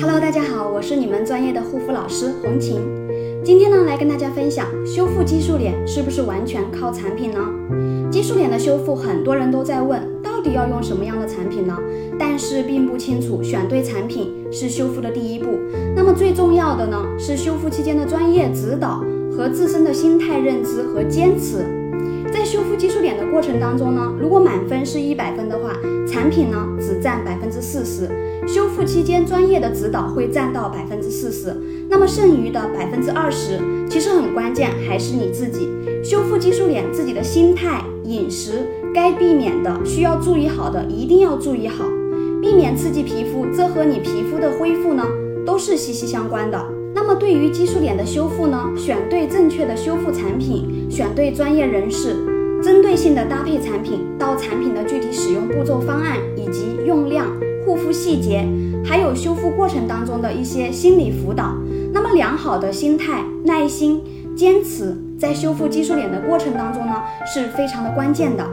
Hello，大家好，我是你们专业的护肤老师红琴。今天呢，来跟大家分享修复激素脸是不是完全靠产品呢？激素脸的修复，很多人都在问，到底要用什么样的产品呢？但是并不清楚选对产品是修复的第一步。那么最重要的呢，是修复期间的专业指导和自身的心态认知和坚持。修复激素脸的过程当中呢，如果满分是一百分的话，产品呢只占百分之四十，修复期间专业的指导会占到百分之四十，那么剩余的百分之二十，其实很关键还是你自己。修复激素脸自己的心态、饮食，该避免的、需要注意好的，一定要注意好，避免刺激皮肤，这和你皮肤的恢复呢都是息息相关的。那么对于激素脸的修复呢，选对正确的修复产品，选对专业人士，针对性的搭配产品，到产品的具体使用步骤方案以及用量、护肤细节，还有修复过程当中的一些心理辅导。那么良好的心态、耐心、坚持，在修复激素脸的过程当中呢，是非常的关键的。